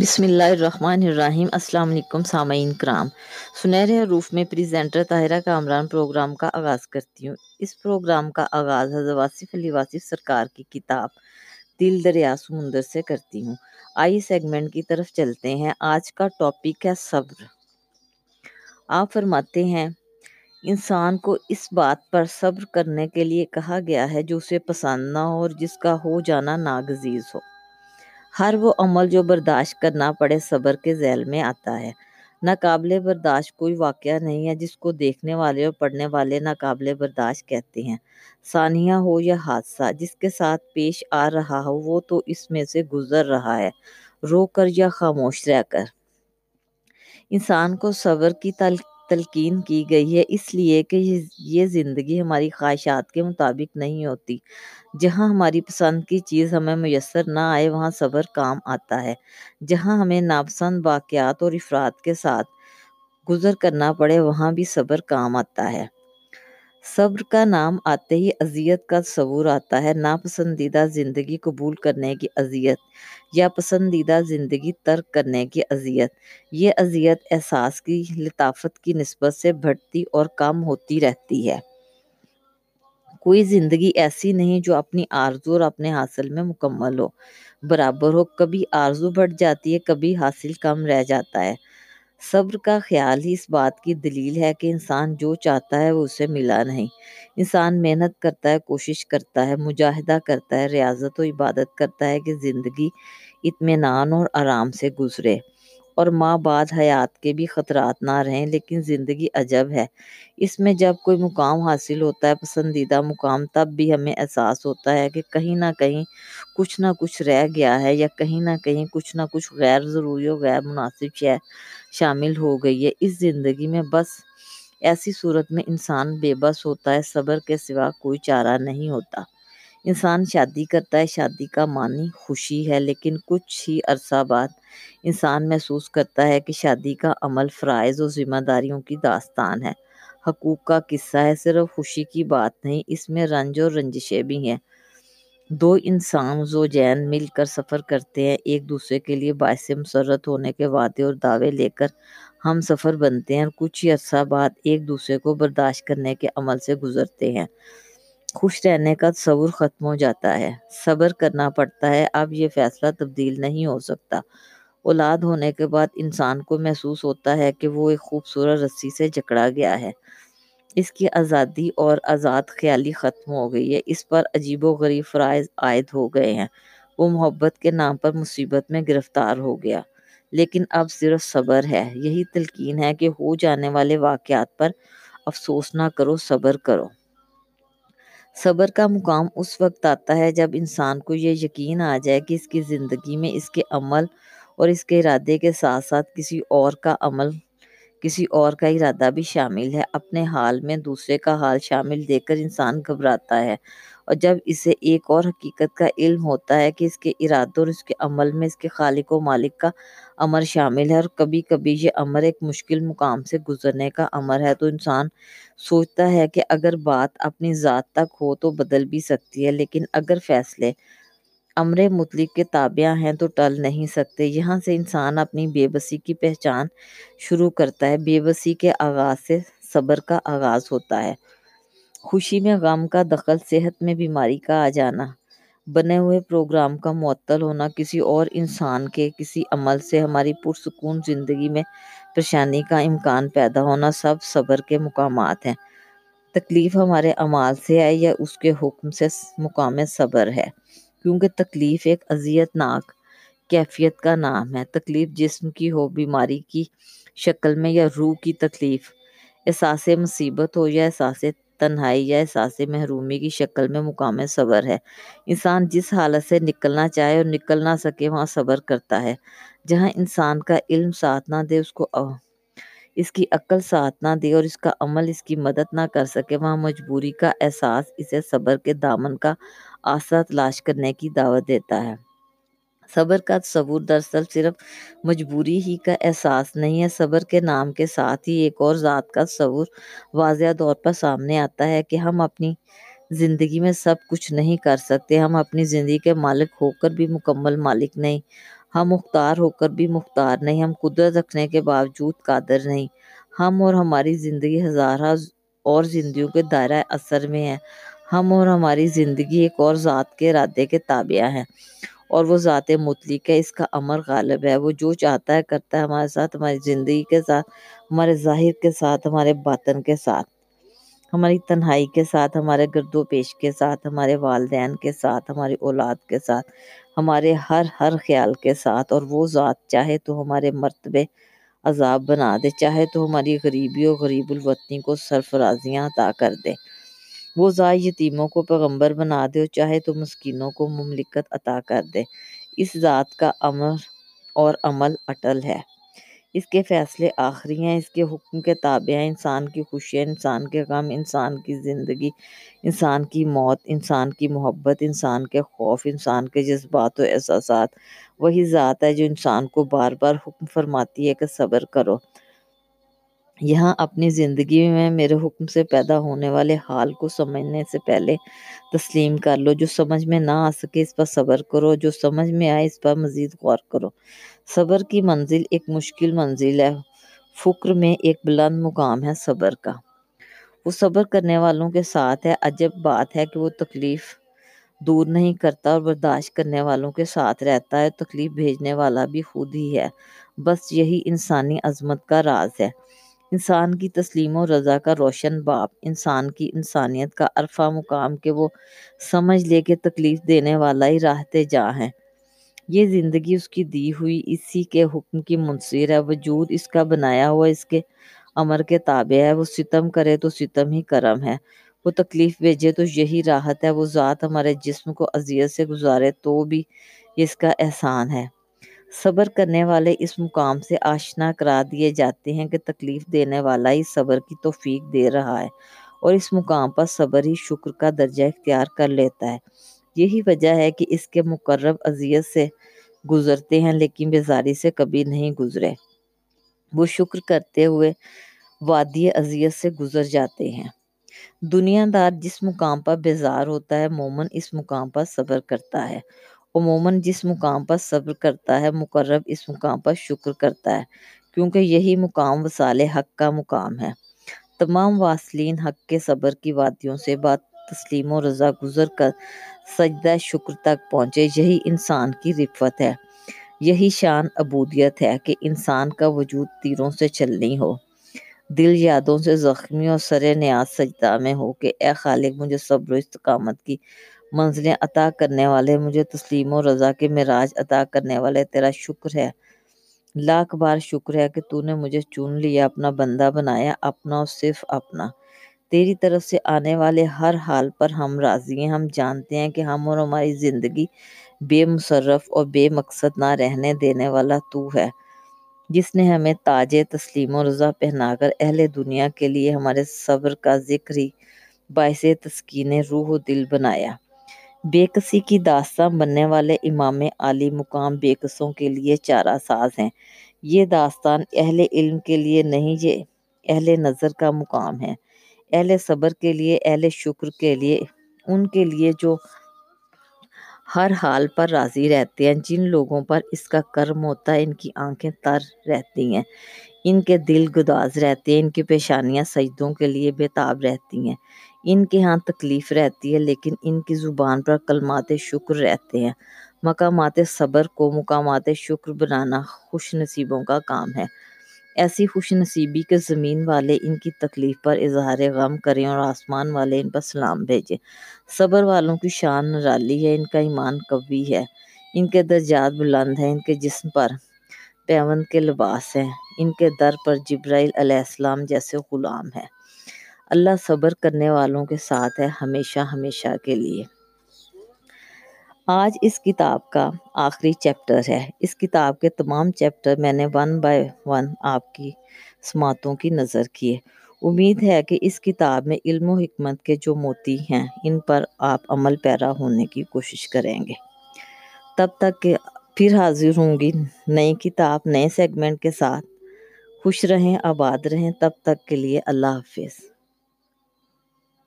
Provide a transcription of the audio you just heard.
بسم اللہ الرحمن الرحیم، السلام علیکم سامعین کرام۔ سنہرے حروف میں پریزنٹر طاہرہ کامران پروگرام کا آغاز کرتی ہوں۔ اس پروگرام کا آغاز حضرت واصف علی واصف سرکار کی کتاب دل دریا سمندر سے کرتی ہوں۔ آئی سیگمنٹ کی طرف چلتے ہیں۔ آج کا ٹاپک ہے صبر۔ آپ فرماتے ہیں، انسان کو اس بات پر صبر کرنے کے لیے کہا گیا ہے جو اسے پسند نہ ہو اور جس کا ہو جانا ناگزیز ہو۔ ہر وہ عمل جو برداشت کرنا پڑے صبر کے ذیل میں آتا ہے۔ ناقابل برداشت کوئی واقعہ نہیں ہے جس کو دیکھنے والے اور پڑھنے والے ناقابل برداشت کہتے ہیں۔ ثانیہ ہو یا حادثہ جس کے ساتھ پیش آ رہا ہو وہ تو اس میں سے گزر رہا ہے۔ رو کر یا خاموش رہ کر۔ انسان کو صبر کی تل تلقین کی گئی ہے، اس لیے کہ یہ زندگی ہماری خواہشات کے مطابق نہیں ہوتی۔ جہاں ہماری پسند کی چیز ہمیں میسر نہ آئے، وہاں صبر کام آتا ہے۔ جہاں ہمیں ناپسند واقعات اور افراد کے ساتھ گزر کرنا پڑے، وہاں بھی صبر کام آتا ہے۔ صبر کا نام آتے ہی اذیت کا تصور آتا ہے۔ ناپسندیدہ زندگی قبول کرنے کی اذیت یا پسندیدہ زندگی ترک کرنے کی اذیت۔ یہ اذیت احساس کی لطافت کی نسبت سے بڑھتی اور کم ہوتی رہتی ہے۔ کوئی زندگی ایسی نہیں جو اپنی آرزو اور اپنے حاصل میں مکمل ہو۔ برابر ہو۔ کبھی آرزو بڑھ جاتی ہے، کبھی حاصل کم رہ جاتا ہے۔ صبر کا خیال ہی اس بات کی دلیل ہے کہ انسان جو چاہتا ہے وہ اسے ملا نہیں۔ انسان محنت کرتا ہے، کوشش کرتا ہے، مجاہدہ کرتا ہے، ریاضت و عبادت کرتا ہے کہ زندگی اطمینان اور آرام سے گزرے۔ اور ماں بعد حیات کے بھی خطرات نہ رہیں، لیکن زندگی عجب ہے۔ اس میں جب کوئی مقام حاصل ہوتا ہے، پسندیدہ مقام، تب بھی ہمیں احساس ہوتا ہے کہ کہیں نہ کہیں کچھ نہ کچھ رہ گیا ہے، یا کہیں نہ کہیں کچھ نہ کچھ غیر ضروری و غیر مناسب شے شامل ہو گئی ہے۔ اس زندگی میں بس ایسی صورت میں انسان بے بس ہوتا ہے، صبر کے سوا کوئی چارہ نہیں ہوتا۔ انسان شادی کرتا ہے، شادی کا معنی خوشی ہے، لیکن کچھ ہی عرصہ بعد انسان محسوس کرتا ہے کہ شادی کا عمل فرائض و ذمہ داریوں کی داستان ہے۔ حقوق کا قصہ ہے، صرف خوشی کی بات نہیں، اس میں رنج اور رنجشیں بھی ہیں۔ دو انسان زوجین مل کر سفر کرتے ہیں، ایک دوسرے کے لیے باعث مسرت ہونے کے وعدے اور دعوے لے کر ہم سفر بنتے ہیں اور کچھ ہی عرصہ بعد ایک دوسرے کو برداشت کرنے کے عمل سے گزرتے ہیں۔ خوش رہنے کا تصور ختم ہو جاتا ہے۔ صبر کرنا پڑتا ہے۔ اب یہ فیصلہ تبدیل نہیں ہو سکتا۔ اولاد ہونے کے بعد انسان کو محسوس ہوتا ہے کہ وہ ایک خوبصورت رسی سے جکڑا گیا ہے۔ اس کی آزادی اور آزاد خیالی ختم ہو گئی ہے۔ اس پر عجیب و غریب فرائض عائد ہو گئے ہیں۔ وہ محبت کے نام پر مصیبت میں گرفتار ہو گیا۔ لیکن اب صرف صبر ہے۔ یہی تلقین ہے کہ ہو جانے والے واقعات پر افسوس نہ کرو، صبر کرو۔ صبر کا مقام اس وقت آتا ہے جب انسان کو یہ یقین آ جائے کہ اس کی زندگی میں اس کے عمل اور اس کے ارادے کے ساتھ ساتھ کسی اور کا عمل کسی اور کا ارادہ بھی شامل ہے۔ اپنے حال میں دوسرے کا حال شامل دیکھ کر انسان گھبراتا ہے اور جب اسے ایک اور حقیقت کا علم ہوتا ہے کہ اس کے ارادوں اور اس کے عمل میں اس کے خالق و مالک کا امر شامل ہے اور کبھی کبھی یہ امر ایک مشکل مقام سے گزرنے کا امر ہے، تو انسان سوچتا ہے کہ اگر بات اپنی ذات تک ہو تو بدل بھی سکتی ہے، لیکن اگر فیصلے امر مطلق کے تابع ہیں تو ٹل نہیں سکتے۔ یہاں سے انسان اپنی بے بسی کی پہچان شروع کرتا ہے۔ بے بسی کے آغاز سے صبر کا آغاز ہوتا ہے۔ خوشی میں غم کا دخل، صحت میں بیماری کا آ جانا بنے ہوئے پروگرام کا معطل ہونا، کسی اور انسان کے کسی عمل سے ہماری پرسکون زندگی میں پریشانی کا امکان پیدا ہونا سب صبر کے مقامات ہیں۔ تکلیف ہمارے اعمال سے ہے یا اس کے حکم سے مقام صبر ہے۔ کیونکہ تکلیف ایک اذیت ناک کیفیت کا نام ہے۔ تکلیف جسم کی ہو، بیماری کی شکل میں یا روح کی تکلیف، احساس مصیبت ہو یا احساس تنہائی یا احساس محرومی کی شکل میں مقام صبر ہے۔ انسان جس حالت سے نکلنا چاہے اور نکل نہ سکے، وہاں صبر کرتا ہے۔ جہاں انسان کا علم ساتھ نہ دے، اس کو اس کی عقل ساتھ نہ دے اور اس کا عمل اس کی مدد نہ کر سکے، وہاں مجبوری کا احساس، اسے صبر کے دامن کا آسرا تلاش کرنے کی دعوت دیتا ہے۔ صبر کا تصور دراصل صرف مجبوری ہی کا احساس نہیں ہے، صبر کے نام کے ساتھ ہی ایک اور ذات کا تصور واضح طور پر سامنے آتا ہے کہ ہم اپنی زندگی میں سب کچھ نہیں کر سکتے۔ ہم اپنی زندگی کے مالک ہو کر بھی مکمل مالک نہیں۔ ہم مختار ہو کر بھی مختار نہیں۔ ہم قدرت رکھنے کے باوجود قادر نہیں۔ ہم اور ہماری زندگی ہزارہ اور زندگیوں کے دائرہ اثر میں ہے ہم اور ہماری زندگی ایک اور ذات کے ارادے کے تابع ہیں۔ اور وہ ذات مطلق ہے، اس کا امر غالب ہے۔ وہ جو چاہتا ہے، کرتا ہے ہمارے ساتھ، ہماری زندگی کے ساتھ، ہمارے ظاہر کے ساتھ، ہمارے باطن کے ساتھ، ہماری تنہائی کے ساتھ، ہمارے گرد و پیش کے ساتھ، ہمارے والدین کے ساتھ، ہماری اولاد کے ساتھ، ہمارے ہر ہر خیال کے ساتھ۔ اور وہ ذات چاہے تو ہمارے مرتبے عذاب بنا دے، چاہے تو ہماری غریبی اور غریب الوطنی کو سرفرازیاں عطا کر دے۔ وہ ذات یتیموں کو پیغمبر بنا دے اور چاہے تو مسکینوں کو مملکت عطا کر دے۔ اس ذات کا امر اور عمل اٹل ہے۔ اس کے فیصلے آخری ہیں۔ اس کے حکم کے تابع ہیں۔ انسان کی خوشیاں، انسان کے غم، انسان کی زندگی، انسان کی موت، انسان کی محبت، انسان کے خوف، انسان کے جذبات و احساسات۔ وہی ذات ہے جو انسان کو بار بار حکم فرماتی ہے کہ صبر کرو۔ یہاں اپنی زندگی میں میرے حکم سے پیدا ہونے والے حال کو سمجھنے سے پہلے تسلیم کر لو، جو سمجھ میں نہ آ سکے اس پر صبر کرو، جو سمجھ میں آئے اس پر مزید غور کرو۔ صبر کی منزل ایک مشکل منزل ہے، فکر میں ایک بلند مقام ہے صبر کا۔ وہ صبر کرنے والوں کے ساتھ ہے، عجب بات ہے کہ وہ تکلیف دور نہیں کرتا اور برداشت کرنے والوں کے ساتھ رہتا ہے، تکلیف بھیجنے والا بھی خود ہی ہے۔ بس یہی انسانی عظمت کا راز ہے۔ انسان کی تسلیم و رضا کا روشن باپ، انسان کی انسانیت کا عرفہ مقام کہ وہ سمجھ لے کہ تکلیف دینے والا ہی راہتے جا ہے۔ یہ زندگی اس کی دی ہوئی اسی کے حکم کی منصیر ہے، وجود اس کا بنایا ہوا اس کے امر کے تابع ہے۔ وہ ستم کرے تو ستم ہی کرم ہے۔ وہ تکلیف بھیجے تو یہی راحت ہے۔ وہ ذات ہمارے جسم کو اذیت سے گزارے تو بھی اس کا احسان ہے۔ صبر کرنے والے اس مقام سے آشنا کرا دیے جاتے ہیں کہ تکلیف دینے والا ہی صبر کی توفیق دے رہا ہے اور اس مقام پر صبر ہی شکر کا درجہ اختیار کر لیتا ہے۔ یہی وجہ ہے کہ اس کے مقرب اذیت سے گزرتے ہیں لیکن بیزاری سے کبھی نہیں گزرے۔ وہ شکر کرتے ہوئے وادی اذیت سے گزر جاتے ہیں۔ دنیا دار جس مقام پر بیزار ہوتا ہے مومن اس مقام پر صبر کرتا ہے۔ عموماً جس مقام پر صبر کرتا ہے، مقرب اس مقام پر شکر کرتا ہے، کیونکہ یہی مقام وصال حق کا مقام ہے۔ تمام واصلین حق کے صبر کی وادیوں سے بات تسلیم و رضا گزر کر سجدہ شکر تک پہنچے، یہی انسان کی رفت ہے۔ یہی شان عبودیت ہے کہ انسان کا وجود تیروں سے چلنی ہو۔ دل یادوں سے زخمی اور سر نیاز سجدہ میں ہو کہ اے خالق، مجھے صبر و استقامت کی منزلیں عطا کرنے والے، مجھے تسلیم و رضا کے معراج عطا کرنے والے، تیرا شکر ہے۔ لاکھ بار شکر ہے کہ تو نے مجھے چن لیا، اپنا بندہ بنایا، اپنا اور صرف اپنا۔ تیری طرف سے آنے والے ہر حال پر ہم راضی ہیں۔ ہم جانتے ہیں کہ ہم اور ہماری زندگی بے مصرف اور بے مقصد نہ رہنے دینے والا تو ہے۔ جس نے ہمیں تاج تسلیم و رضا پہنا کر اہل دنیا کے لیے ہمارے صبر کا ذکر ہی باعث تسکین روح و دل بنایا۔ بے کسی کی داستان بننے والے امام عالی مقام بے قصوں کے لیے چارہ ساز ہیں۔ یہ داستان اہل علم کے لیے نہیں، یہ اہل نظر کا مقام ہے۔ اہل صبر کے لیے، اہل شکر کے لیے، ان کے لیے جو ہر حال پر راضی رہتے ہیں، جن لوگوں پر اس کا کرم ہوتا ہے، ان کی آنکھیں تر رہتی ہیں۔ ان کے دل گداز رہتے ہیں، ان کی پیشانیاں سجدوں کے لیے بےتاب رہتی ہیں۔ ان کے ہاں تکلیف رہتی ہے، لیکن ان کی زبان پر کلمات شکر رہتے ہیں۔ مقامات صبر کو مقامات شکر بنانا خوش نصیبوں کا کام ہے۔ ایسی خوش نصیبی کے زمین والے ان کی تکلیف پر اظہار غم کریں اور آسمان والے ان پر سلام بھیجیں۔ صبر والوں کی شان نرالی ہے، ان کا ایمان قوی ہے۔ ان کے درجات بلند ہیں، ان کے جسم پر پیون کے لباس ہیں۔ ان کے در پر جبرائیل علیہ السلام جیسے غلام ہے اللہ صبر کرنے والوں کے ساتھ ہے ہمیشہ ہمیشہ کے لیے۔ آج اس کتاب کا آخری چیپٹر ہے۔ اس کتاب کے تمام چیپٹر میں نے ون بائی ون آپ کی سماعتوں کی نظر کیے امید ہے کہ اس کتاب میں علم و حکمت کے جو موتی ہیں، ان پر آپ عمل پیرا ہونے کی کوشش کریں گے۔ تب تک کہ پھر حاضر ہوں گی نئی کتاب، نئے سیگمنٹ کے ساتھ۔ خوش رہیں، آباد رہیں۔ تب تک کے لیے اللہ حافظ۔